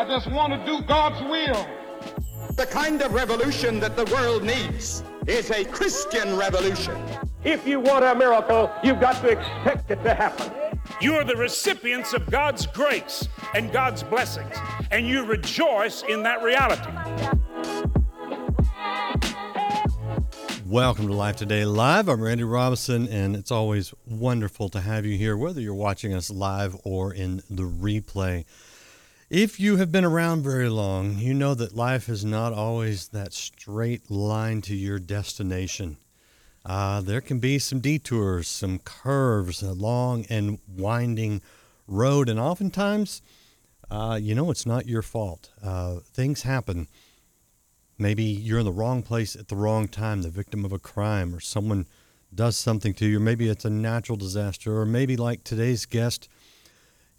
I just want to do God's will. The kind of revolution that the world needs is a Christian revolution. If you want a miracle, you've got to expect it to happen. You are the recipients of God's grace and God's blessings, and you rejoice in that reality. Welcome to Life Today Live. I'm Randy Robinson, and it's always wonderful to have you here, whether you're watching us live or in the replay. If you have been around very long, you know that life is not always that straight line to your destination. Uh, there can be some detours, some curves, a long and winding road, and oftentimes, uh, you know, it's not your fault. Uh, things happen Maybe you're in the wrong place at the wrong time, the victim of a crime, or someone does something to you. Maybe it's a natural disaster, or maybe like today's guest,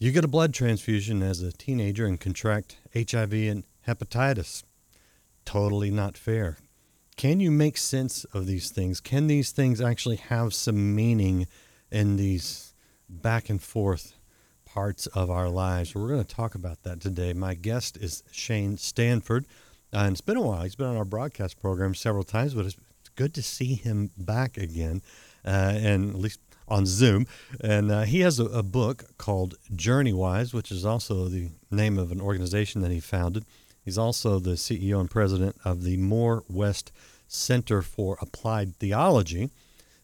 you get a blood transfusion as a teenager and contract HIV and hepatitis. Totally not fair. Can you make sense of these things? Can these things actually have some meaning in these back and forth parts of our lives? We're going to talk about that today. My guest is Shane Stanford. Uh, and it's been a while. He's been on our broadcast program several times, but it's good to see him back again, uh, and at least on Zoom. And uh, he has a, a, book called JourneyWise, which is also the name of an organization that he founded. He's also the CEO and president of the Moore West Center for Applied Theology.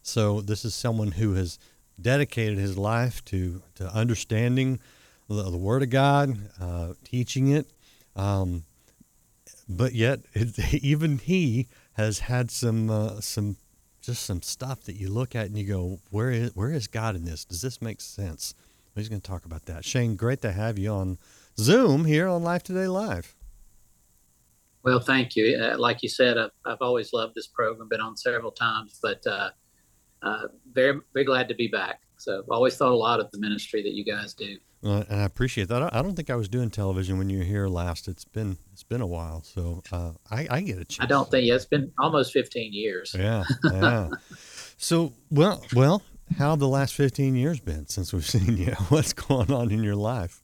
So this is someone who has dedicated his life to, to understanding the, the Word of God, uh, teaching it, um, but yet it, even he has had some uh, some just some stuff that you look at and you go, where is where is God in this? Does this make sense? He's going to talk about that. Shane, great to have you on Zoom here on Life Today Live. Well, thank you. Uh, like you said, I've, I've always loved this program. Been on several times, but uh, uh, very very glad to be back. So I've always thought a lot of the ministry that you guys do. Uh, and I appreciate that. I don't think I was doing television when you were here last. It's been it's been a while, so uh, I, I get a chance. I don't think yeah, it's been almost fifteen years. Yeah, yeah. so well, well, how the last fifteen years been since we've seen you? What's going on in your life?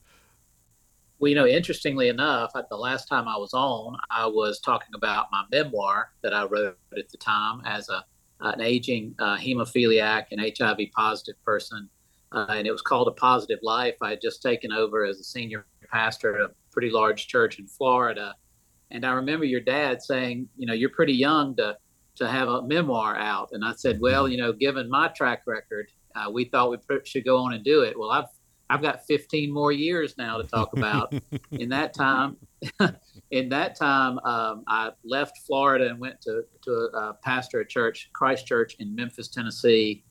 Well, you know, interestingly enough, the last time I was on, I was talking about my memoir that I wrote at the time as a an aging uh, hemophiliac and HIV positive person uh, and it was called A Positive Life. I had just taken over as a senior pastor at a pretty large church in Florida, and I remember your dad saying, you know, you're pretty young to to have a memoir out, and I said, well, you know, given my track record, uh, we thought we should go on and do it. Well, I've I've got 15 more years now to talk about. in that time, in that time, um, I left Florida and went to to a, pastor a church, Christ Church in Memphis, Tennessee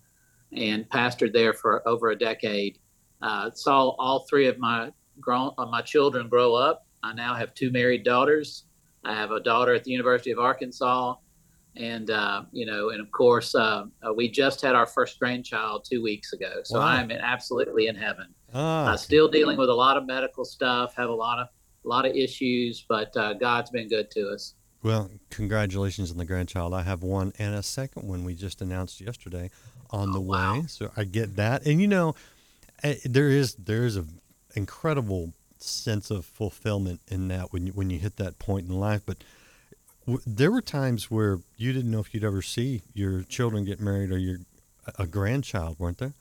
and pastored there for over a decade. Uh, saw all three of my grown uh, my children grow up. I now have two married daughters. I have a daughter at the University of Arkansas, and uh, you know, and of course, uh, uh, we just had our first grandchild two weeks ago. So wow. I'm absolutely in heaven. Ah. still dealing with a lot of medical stuff. Have a lot of a lot of issues, but uh, God's been good to us. Well, congratulations on the grandchild. I have one and a second one we just announced yesterday on oh, the wow. way. So I get that, and you know, eh, there is there is a incredible sense of fulfillment in that when you, when you hit that point in life. But there were times where you didn't know if you'd ever see your children get married or your a grandchild, weren't there?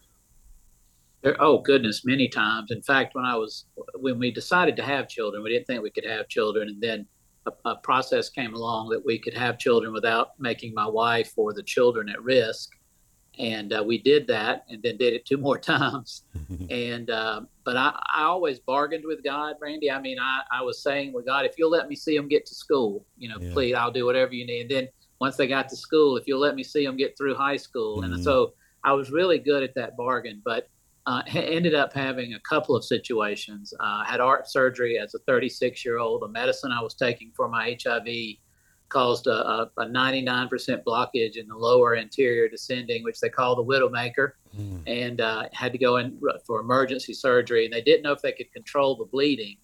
There, oh goodness, many times. In fact, when I was when we decided to have children, we didn't think we could have children, and then a, a process came along that we could have children without making my wife or the children at risk and uh, we did that and then did it two more times. And uh, but I, I always bargained with god randy. I mean I, I was saying with god if you'll let me see them get to school you know yeah. please i'll do whatever you need. And then once they got to school if you'll let me see them get through high school. Mm-hmm. and so i was really good at that bargain but uh, ended up having a couple of situations. Uh, had art surgery as a 36 year old a medicine i was taking for my hiv caused a, a, a 99% blockage in the lower anterior descending, which they call the widowmaker, mm. and uh, had to go in for emergency surgery. And they didn't know if they could control the bleeding.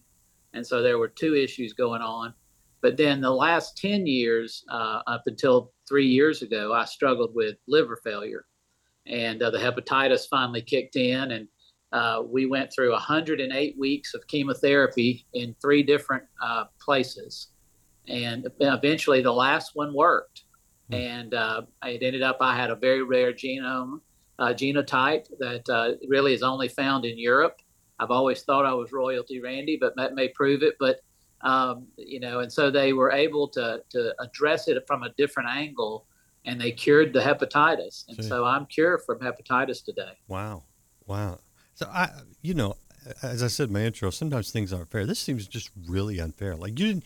And so there were two issues going on. But then the last 10 years, uh, up until three years ago, I struggled with liver failure. And uh, the hepatitis finally kicked in. And uh, we went through 108 weeks of chemotherapy in three different uh, places. And eventually the last one worked. Mm. And uh, it ended up, I had a very rare genome, uh, genotype that uh, really is only found in Europe. I've always thought I was royalty, Randy, but that may prove it. But, um, you know, and so they were able to, to address it from a different angle and they cured the hepatitis. And so I'm cured from hepatitis today. Wow. Wow. So I, you know, as I said in my intro, sometimes things aren't fair. This seems just really unfair. Like you didn't,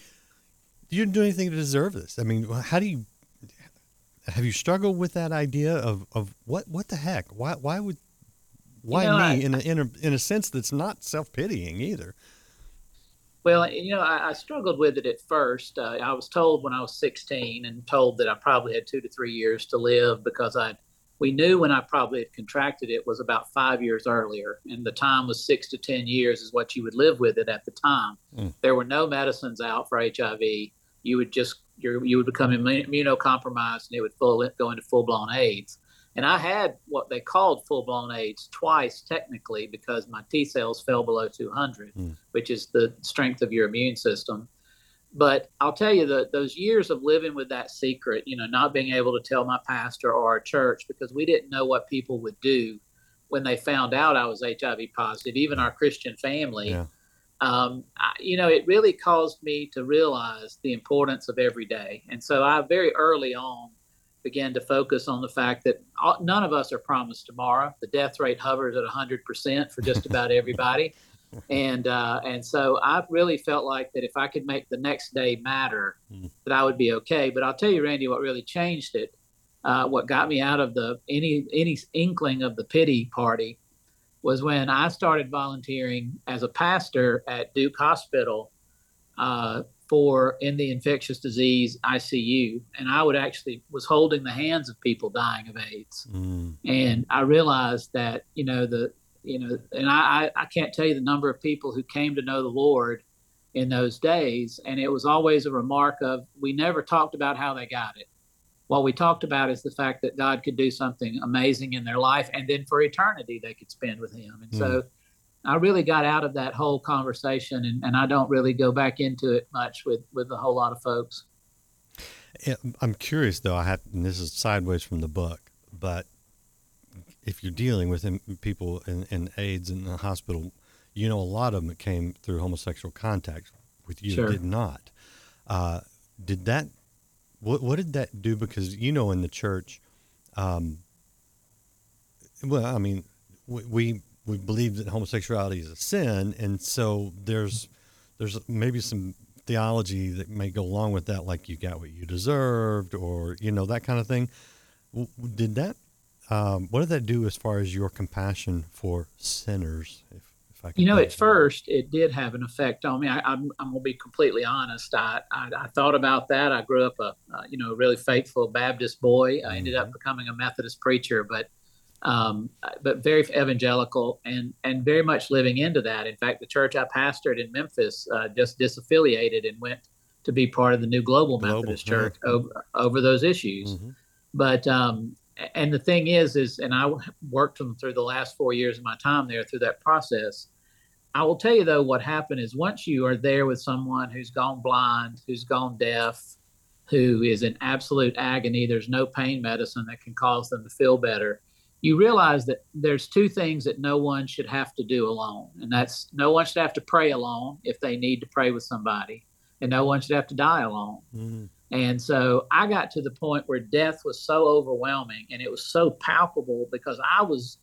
you didn't do anything to deserve this. I mean, how do you, have you struggled with that idea of, of what, what the heck? Why, why would, why you know, me I, in a, in a, in a sense that's not self pitying either? Well, you know, I, I, struggled with it at first. Uh, I was told when I was 16 and told that I probably had two to three years to live because I'd we knew when I probably had contracted it was about five years earlier, and the time was six to 10 years is what you would live with it at the time. Mm. There were no medicines out for HIV. You would just, you would become immunocompromised and it would full, go into full blown AIDS. And I had what they called full blown AIDS twice, technically, because my T cells fell below 200, mm. which is the strength of your immune system but I'll tell you that those years of living with that secret, you know, not being able to tell my pastor or our church because we didn't know what people would do when they found out I was HIV positive, even our Christian family. Yeah. Um, I, you know, it really caused me to realize the importance of every day. And so I very early on began to focus on the fact that all, none of us are promised tomorrow. The death rate hovers at 100% for just about everybody and uh, and so I really felt like that if I could make the next day matter, mm. that I would be okay. But I'll tell you, Randy, what really changed it, uh, what got me out of the any any inkling of the pity party, was when I started volunteering as a pastor at Duke Hospital uh, for in the infectious disease ICU, and I would actually was holding the hands of people dying of AIDS, mm. and I realized that you know the you know, and I, I can't tell you the number of people who came to know the Lord in those days. And it was always a remark of, we never talked about how they got it. What we talked about is the fact that God could do something amazing in their life and then for eternity they could spend with Him. And mm. so I really got out of that whole conversation and, and I don't really go back into it much with, with a whole lot of folks. I'm curious though, I have, and this is sideways from the book, but if you're dealing with people in, in AIDS in the hospital, you know a lot of them came through homosexual contact with you sure. did not. Uh, did that? What what did that do? Because you know in the church, um, well, I mean, we, we we believe that homosexuality is a sin, and so there's there's maybe some theology that may go along with that, like you got what you deserved, or you know that kind of thing. Did that um, what did that do as far as your compassion for sinners? If, I you know, at first it did have an effect on me. I, am going to be completely honest. I, I, I, thought about that. I grew up a, uh, you know, really faithful Baptist boy. I ended up mm-hmm. becoming a Methodist preacher, but um, but very evangelical and and very much living into that. In fact, the church I pastored in Memphis uh, just disaffiliated and went to be part of the new Global, Global Methodist Church over over those issues. Mm-hmm. But um, and the thing is, is, and I worked them through the last four years of my time there through that process. I will tell you though, what happened is once you are there with someone who's gone blind, who's gone deaf, who is in absolute agony, there's no pain medicine that can cause them to feel better. You realize that there's two things that no one should have to do alone, and that's no one should have to pray alone if they need to pray with somebody, and no one should have to die alone. Mm-hmm. And so I got to the point where death was so overwhelming and it was so palpable because I was,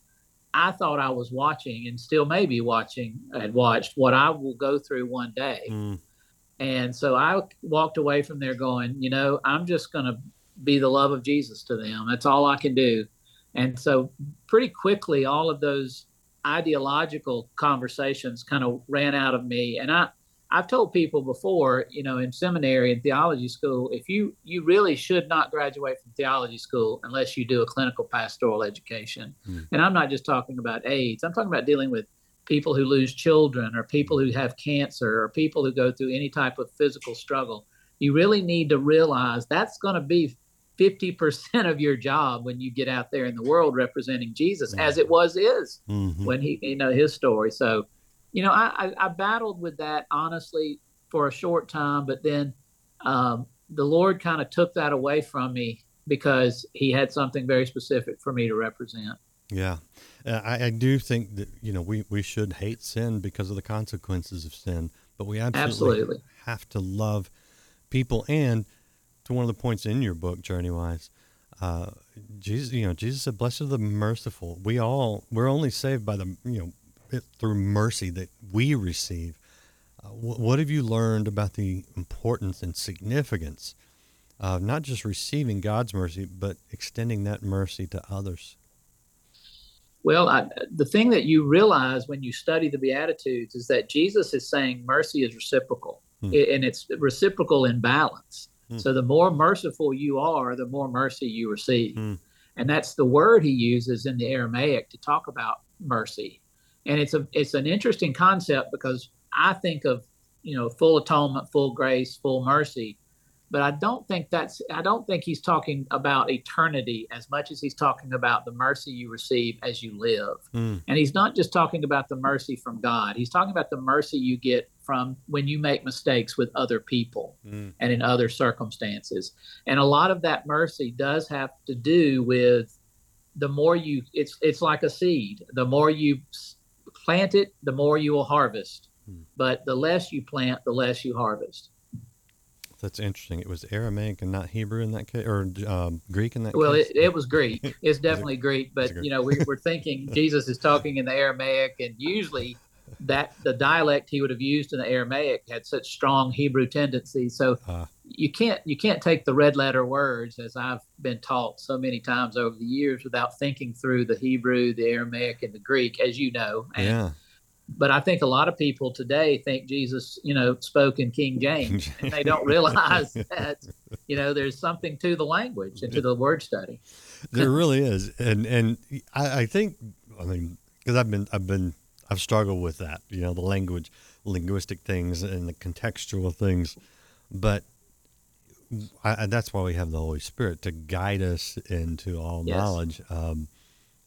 I thought I was watching and still maybe watching, had watched what I will go through one day. Mm. And so I walked away from there going, you know, I'm just going to be the love of Jesus to them. That's all I can do. And so pretty quickly, all of those ideological conversations kind of ran out of me. And I, I've told people before, you know, in seminary and theology school, if you you really should not graduate from theology school unless you do a clinical pastoral education. Mm. And I'm not just talking about AIDS. I'm talking about dealing with people who lose children or people who have cancer or people who go through any type of physical struggle. You really need to realize that's going to be 50% of your job when you get out there in the world representing Jesus as it was is Mhm. when he you know his story so you know I, I i battled with that honestly for a short time but then um the lord kind of took that away from me because he had something very specific for me to represent Yeah, Uh, I, I do think that you know we, we should hate sin because of the consequences of sin, but we absolutely, Absolutely. have to love people. And to one of the points in your book, JourneyWise, uh, Jesus, you know, Jesus said, "Blessed are the merciful." We all we're only saved by the you know it, through mercy that we receive. Uh, wh- what have you learned about the importance and significance of not just receiving God's mercy, but extending that mercy to others? Well, I, the thing that you realize when you study the Beatitudes is that Jesus is saying mercy is reciprocal, Hmm. And it's reciprocal in balance. Hmm. So the more merciful you are, the more mercy you receive. Hmm. And that's the word he uses in the Aramaic to talk about mercy. And it's a it's an interesting concept because I think of you know full atonement, full grace, full mercy, but I don't think that's I don't think he's talking about eternity as much as he's talking about the mercy you receive as you live. Mm. And he's not just talking about the mercy from God. He's talking about the mercy you get from when you make mistakes with other people Mm. and in other circumstances. And a lot of that mercy does have to do with the more you it's it's like a seed. The more you plant it, the more you will harvest. Hmm. But the less you plant, the less you harvest. That's interesting. It was Aramaic and not Hebrew in that case, or um, Greek in that Well, case. it, it was Greek. It's definitely Greek, but Greek. you know, we, we're thinking Jesus is talking in the Aramaic, and usually that the dialect he would have used in the Aramaic had such strong Hebrew tendencies. So Ah. you can't you can't take the red letter words, as I've been taught so many times over the years, without thinking through the Hebrew, the Aramaic, and the Greek, as you know. And, yeah. But I think a lot of people today think Jesus, you know, spoke in King James, and they don't realize that, you know, there's something to the language and to the word study. there really is, and and I, I think I mean because I've been I've been I've struggled with that, you know, the language, linguistic things, and the contextual things, but I, that's why we have the Holy Spirit to guide us into all Yes. knowledge. Um,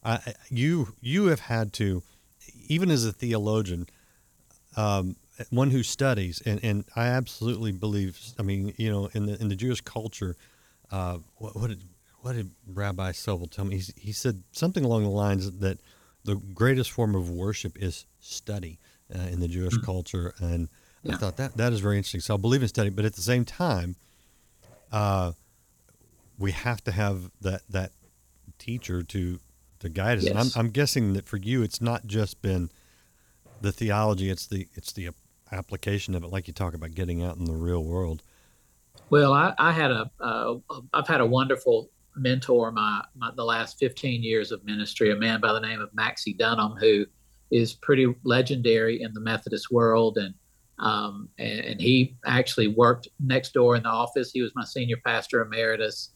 I, I- you you have had to, even as a theologian, um, one who studies, and, and I absolutely believe. I mean, you know, in the in the Jewish culture, uh, what, what did what did Rabbi Sobel tell me? He's, he said something along the lines that the greatest form of worship is study uh, in the Jewish culture, and I thought that that is very interesting. So I believe in study, but at the same time, uh, we have to have that that teacher to to guide us. And I'm, I'm guessing that for you, it's not just been the theology; it's the it's the application of it, like you talk about getting out in the real world. Well, I, I had a, uh, I've had a wonderful mentor my, my the last 15 years of ministry, a man by the name of Maxie Dunnam, who is pretty legendary in the Methodist world, and um, and, and he actually worked next door in the office. He was my senior pastor emeritus,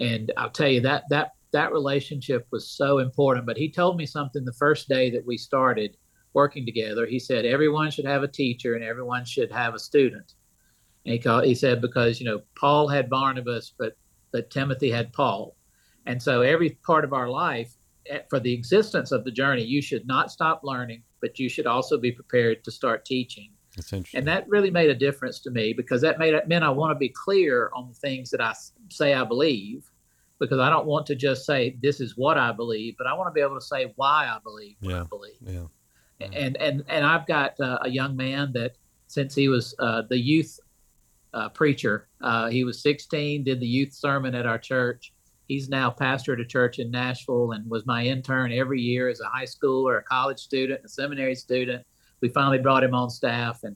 and I'll tell you that that that relationship was so important. But he told me something the first day that we started working together. He said everyone should have a teacher and everyone should have a student. And he called, he said because you know Paul had Barnabas, but but Timothy had Paul, and so every part of our life, eh, for the existence of the journey, you should not stop learning, but you should also be prepared to start teaching. It's interesting. And that really made a difference to me because that made it meant I want to be clear on the things that I say I believe, because I don't want to just say this is what I believe, but I want to be able to say why I believe what Yeah. I believe yeah. and and and I've got uh, a young man that since he was uh, the youth uh, preacher, uh, he was 16, did the youth sermon at our church. He's now pastor at a church in Nashville and was my intern every year as a high school or a college student, a seminary student. We finally brought him on staff, and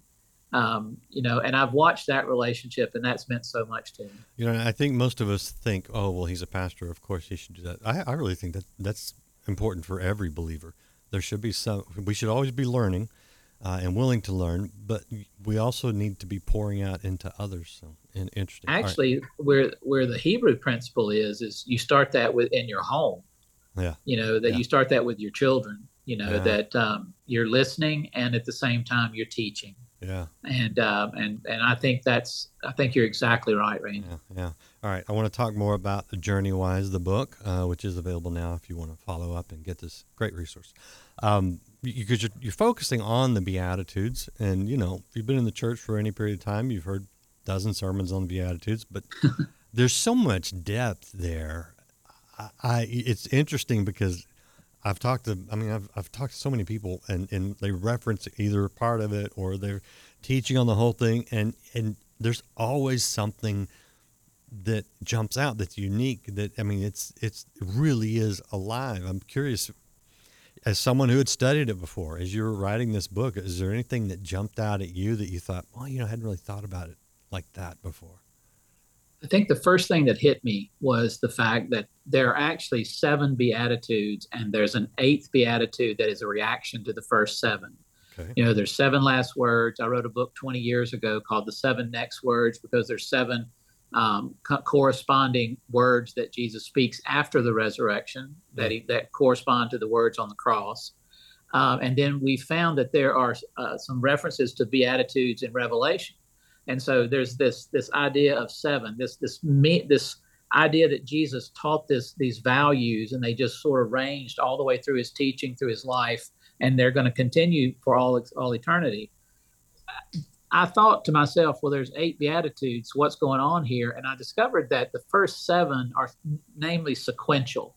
um, you know, and I've watched that relationship, and that's meant so much to me. You know, I think most of us think, oh, well, he's a pastor. Of course, he should do that. I, I really think that that's important for every believer. There should be some, we should always be learning uh, and willing to learn, but we also need to be pouring out into others. So, in, interesting. All right. Actually, where where the Hebrew principle is is you start that with in your home. Yeah. You know that Yeah. you start that with your children. You know Yeah. that um, you're listening and at the same time you're teaching. yeah. And um, and and I think that's I think you're exactly right, Randy. Yeah, yeah. All right, I want to talk more about the JourneyWise, the book, uh, which is available now if you want to follow up and get this great resource. Um, because you're, you're focusing on the Beatitudes, and you know, if you've been in the church for any period of time, you've heard dozen sermons on the Beatitudes, but there's so much depth there. I, I it's interesting because I've talked to, I mean, I've, I've talked to so many people and, and they reference either part of it or they're teaching on the whole thing. And, and there's always something that jumps out that's unique that, I mean, it's, it's it really is alive. I'm curious as someone who had studied it before, as you were writing this book, is there anything that jumped out at you that you thought, well, you know, I hadn't really thought about it like that before? I think the first thing that hit me was the fact that there are actually seven Beatitudes, and there's an eighth Beatitude that is a reaction to the first seven. Okay. You know, there's seven last words. I wrote a book 20 years ago called The Seven Next Words because there's seven um, co- corresponding words that Jesus speaks after the resurrection that he, that correspond to the words on the cross. Um, and then we found that there are uh, some references to Beatitudes in Revelation. And so there's this this idea of seven, this this me, this idea that Jesus taught this these values, and they just sort of ranged all the way through his teaching, through his life, and they're going to continue for all all eternity. I thought to myself, well, there's eight beatitudes. What's going on here? And I discovered that the first seven are namely sequential.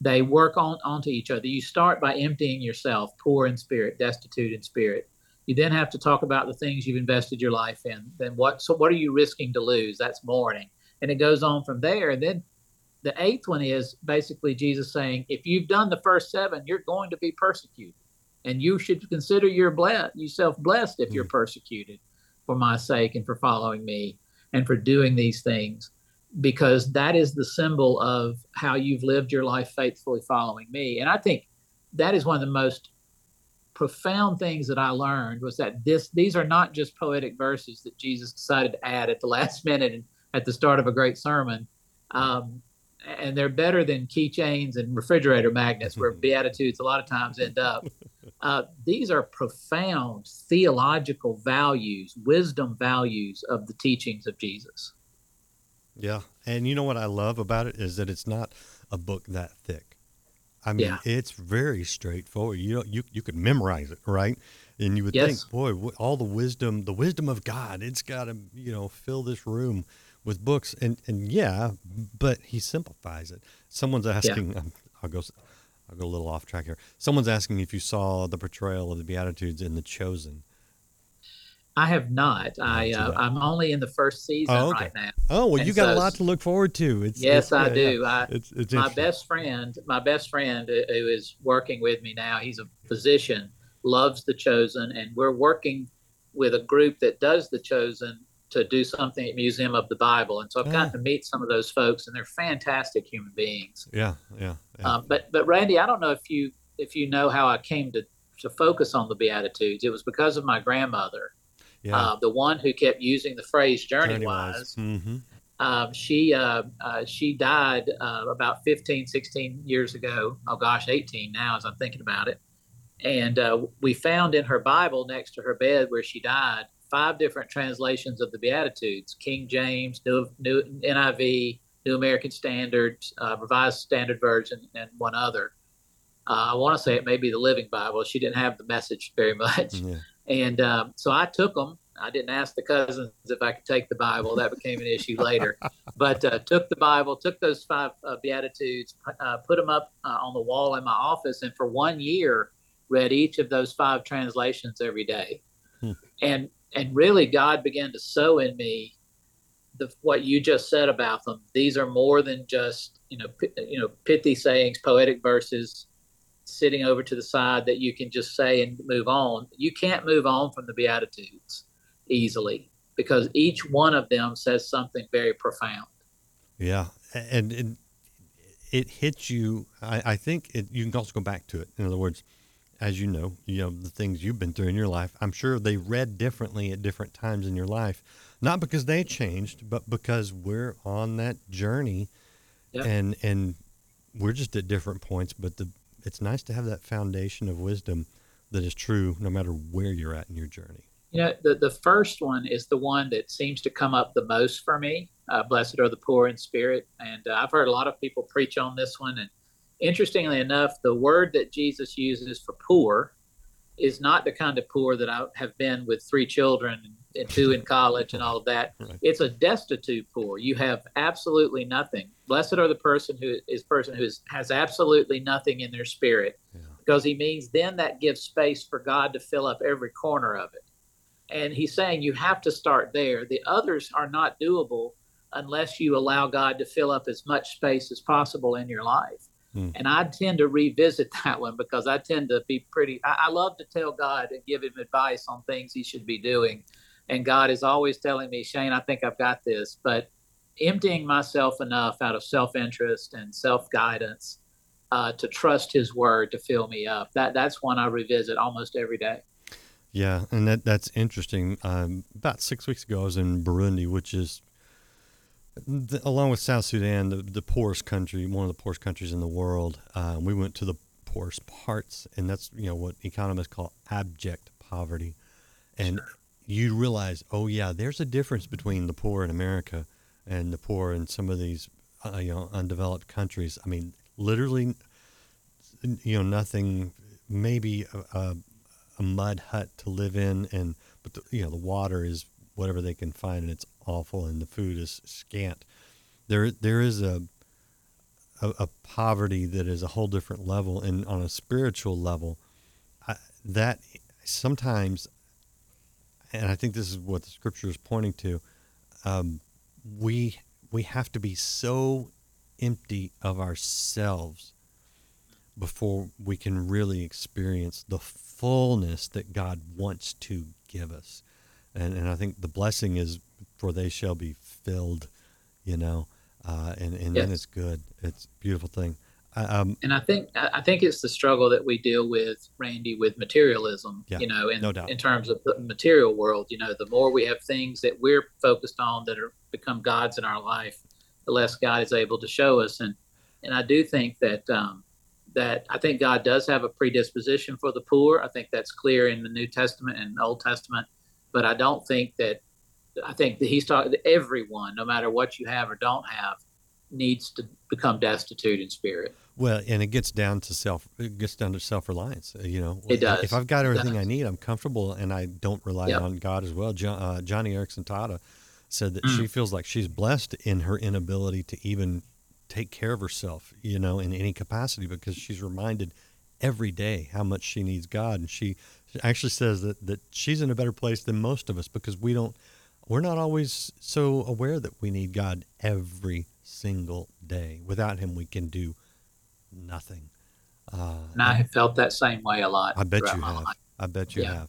They work on onto each other. You start by emptying yourself, poor in spirit, destitute in spirit. You then have to talk about the things you've invested your life in. Then what? So what are you risking to lose? That's mourning, and it goes on from there. And then the eighth one is basically Jesus saying, if you've done the first seven, you're going to be persecuted, and you should consider your blessed, yourself blessed if you're hmm. persecuted for my sake and for following me and for doing these things because that is the symbol of how you've lived your life faithfully following me. And I think that is one of the most profound things that I learned was that this these are not just poetic verses that Jesus decided to add at the last minute and at the start of a great sermon. Um, and they're better than keychains and refrigerator magnets where beatitudes a lot of times end up. Uh, these are profound theological values, wisdom values of the teachings of Jesus. Yeah, and you know what I love about it is that it's not a book that thick. I mean, yeah. it's very straightforward. You know, you you could memorize it, right? And you would yes. think, boy, all the wisdom, the wisdom of God, it's got to you know fill this room with books. And and yeah, but he simplifies it. Someone's asking. Yeah. I'll go. I'll go a little off track here. Someone's asking if you saw the portrayal of the Beatitudes in The Chosen. I have not. I uh, I'm only in the first season oh, okay. right now. Oh well, and you got so, a lot to look forward to. It's, yes, it's, I yeah, do. I, it's, it's my best friend, my best friend uh, who is working with me now. He's a physician, loves the Chosen, and we're working with a group that does the Chosen to do something at Museum of the Bible. And so I've gotten to meet some of those folks, and they're fantastic human beings. Yeah, yeah. yeah. Um, but but Randy, I don't know if you if you know how I came to to focus on the Beatitudes. It was because of my grandmother yeah. Uh, the one who kept using the phrase journey wise. Mm-hmm. Um, she uh, uh, she died uh, about 15, 16 years ago. Oh gosh, 18 now as I'm thinking about it. And uh, we found in her Bible next to her bed where she died five different translations of the Beatitudes: King James, New, New NIV, New American Standard, uh, Revised Standard Version, and one other. I want to say it may be the Living Bible. She didn't have the message very much. Yeah. And um, so I took them. I didn't ask the cousins if I could take the Bible. That became an issue later. But uh, took the Bible, took those five uh, Beatitudes, uh, put them up uh, on the wall in my office, and for one year read each of those five translations every day. Hmm. And and really, God began to sow in me the, what you just said about them. These are more than just you know p- you know pithy sayings, poetic verses sitting over to the side that you can just say and move on. You can't move on from the Beatitudes easily because each one of them says something very profound. Yeah. And, and it hits you. I, I think it, you can also go back to it. In other words, as you know, you know, the things you've been through in your life, I'm sure they read differently at different times in your life. Not because they changed, but because we're on that journey yep. and, and we're just at different points, but the, it's nice to have that foundation of wisdom that is true no matter where you're at in your journey. You know, the, the first one is the one that seems to come up the most for me. Uh, Blessed are the poor in spirit. And uh, I've heard a lot of people preach on this one. And interestingly enough, the word that Jesus uses for poor is not the kind of poor that I have been with three children and two in college and all of that. Right. It's a destitute poor. You have absolutely nothing. Blessed are the person who is person who is, has absolutely nothing in their spirit, yeah. because he means then that gives space for God to fill up every corner of it. And he's saying you have to start there. The others are not doable unless you allow God to fill up as much space as possible in your life. Mm. And I tend to revisit that one because I tend to be pretty, I, I, love to tell God and give him advice on things he should be doing. And God is always telling me, Shane, I think I've got this. But emptying myself enough out of self interest and self guidance uh, to trust his word to fill me up, that, that's one I revisit almost every day. Yeah, and that that's interesting. Um, about six weeks ago, I was in Burundi, which is, the, along with South Sudan, the, the poorest country, one of the poorest countries in the world. Uh, we went to the poorest parts, and that's you know what economists call abject poverty, and sure. you realize, oh yeah, there's a difference between the poor in America and the poor in some of these uh, you know undeveloped countries. I mean, literally, you know, nothing. Maybe a, a a mud hut to live in, and but the, you know the water is whatever they can find, and it's awful, and the food is scant. There there is a a, a poverty that is a whole different level, and on a spiritual level, I, that sometimes, and I think this is what the scripture is pointing to. Um, we we have to be so empty of ourselves before we can really experience the fullness that God wants to give us. And, and I think the blessing is for they shall be filled, you know, uh, and, and yes. then it's good. It's a beautiful thing. Um, and I think I think it's the struggle that we deal with, Randy, with materialism. Yeah, you know, in, no in terms of the material world, you know, the more we have things that we're focused on that are become gods in our life, the less God is able to show us. And and I do think that um, that I think God does have a predisposition for the poor. I think that's clear in the New Testament and Old Testament. But I don't think that, I think that he's talking everyone, no matter what you have or don't have, needs to become destitute in spirit. Well, and it gets down to self. It gets down to self reliance. Uh, you know, it does. If I've got everything I need, I'm comfortable, and I don't rely yep. on God as well. John, uh, Joni Eareckson Tada said that mm. she feels like she's blessed in her inability to even take care of herself, you know, in any capacity because she's reminded every day how much she needs God. And she actually says that, that she's in a better place than most of us because we don't, we're not always so aware that we need God every single day. Without Him, we can do nothing. Uh, and I have felt that same way a lot. I bet you have. Life. I bet you yeah. have.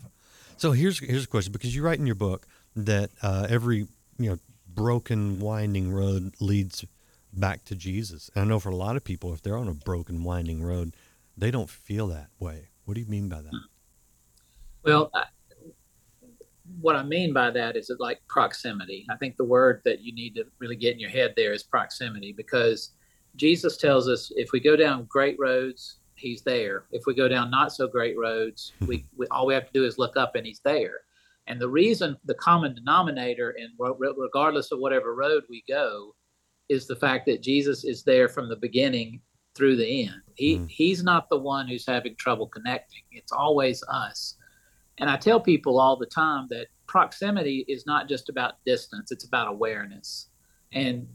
So here's here's a question because you write in your book that uh, every you know broken winding road leads back to Jesus. And I know for a lot of people, if they're on a broken, winding road, they don't feel that way. What do you mean by that? Well, what I mean by that is it like proximity. I think the word that you need to really get in your head there is proximity because Jesus tells us if we go down great roads, he's there. If we go down not so great roads, we, we all we have to do is look up and he's there. And the reason, the common denominator, and regardless of whatever road we go, is the fact that Jesus is there from the beginning through the end. He mm. he's not the one who's having trouble connecting. It's always us. And I tell people all the time that proximity is not just about distance, it's about awareness. And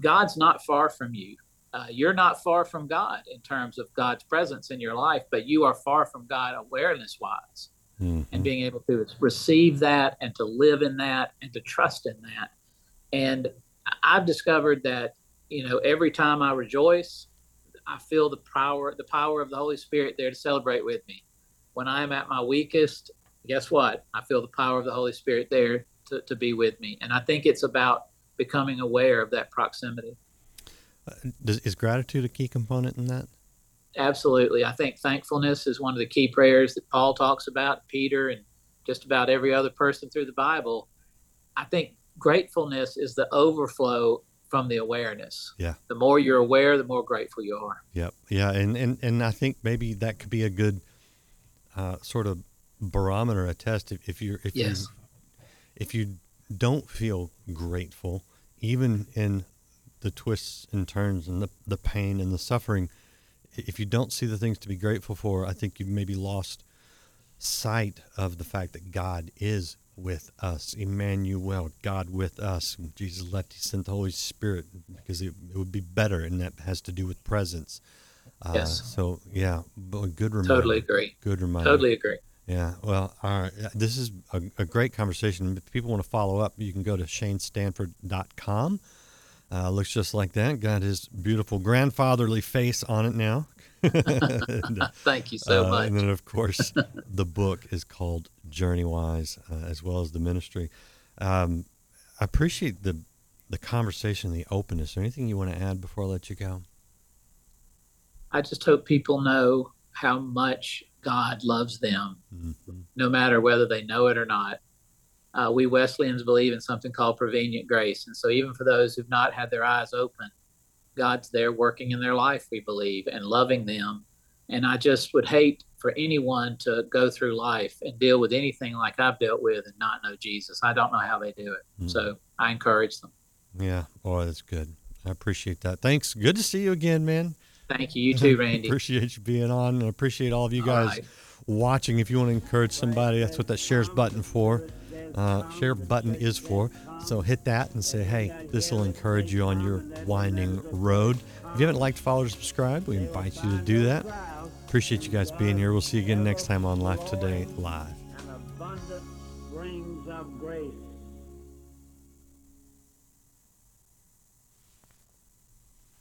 God's not far from you. Uh, you're not far from God in terms of God's presence in your life, but you are far from God awareness wise. Mm-hmm. And being able to receive that and to live in that and to trust in that. And I've discovered that you know every time I rejoice, I feel the power the power of the Holy Spirit there to celebrate with me. When I am at my weakest, guess what? I feel the power of the Holy Spirit there to, to be with me. And I think it's about becoming aware of that proximity. Uh, does, is gratitude a key component in that? Absolutely. I think thankfulness is one of the key prayers that Paul talks about, Peter, and just about every other person through the Bible. I think gratefulness is the overflow from the awareness. Yeah. The more you're aware, the more grateful you are. Yep. Yeah. And, and, and I think maybe that could be a good uh, sort of barometer, a test. If, if you're, if yes. if you don't feel grateful, even in the twists and turns and the, the pain and the suffering, if you don't see the things to be grateful for, I think you've maybe lost sight of the fact that God is with us. Emmanuel, God with us. When Jesus left, he sent the Holy Spirit because it, it would be better, and that has to do with presence. Uh, Yes. So, yeah, but good reminder. Totally agree. Good reminder. Totally agree. Yeah, well, all right. This is a, a great conversation. If people want to follow up, you can go to shanestanford.com. Uh, looks just like that. Got his beautiful grandfatherly face on it now. And, Thank you so uh, much. And then, of course, the book is called JourneyWise, uh, as well as the ministry. Um, I appreciate the the conversation, the openness. Is there anything you want to add before I let you go? I just hope people know how much God loves them, Mhm. no matter whether they know it or not. Uh, we Wesleyans believe in something called prevenient grace. And so, even for those who've not had their eyes open, God's there working in their life, we believe, and loving them. And I just would hate for anyone to go through life and deal with anything like I've dealt with and not know Jesus. I don't know how they do it. Mhm. So, I encourage them. Yeah. Boy, that's good. I appreciate that. Thanks. Good to see you again, man. Thank you. You too, Randy. appreciate you being on and appreciate all of you guys right. watching. If you want to encourage somebody, that's what that shares button for. Uh, share button is for. So hit that and say, hey, this will encourage you on your winding road. If you haven't liked, followed, or subscribed, we invite you to do that. Appreciate you guys being here. We'll see you again next time on Life Today Live.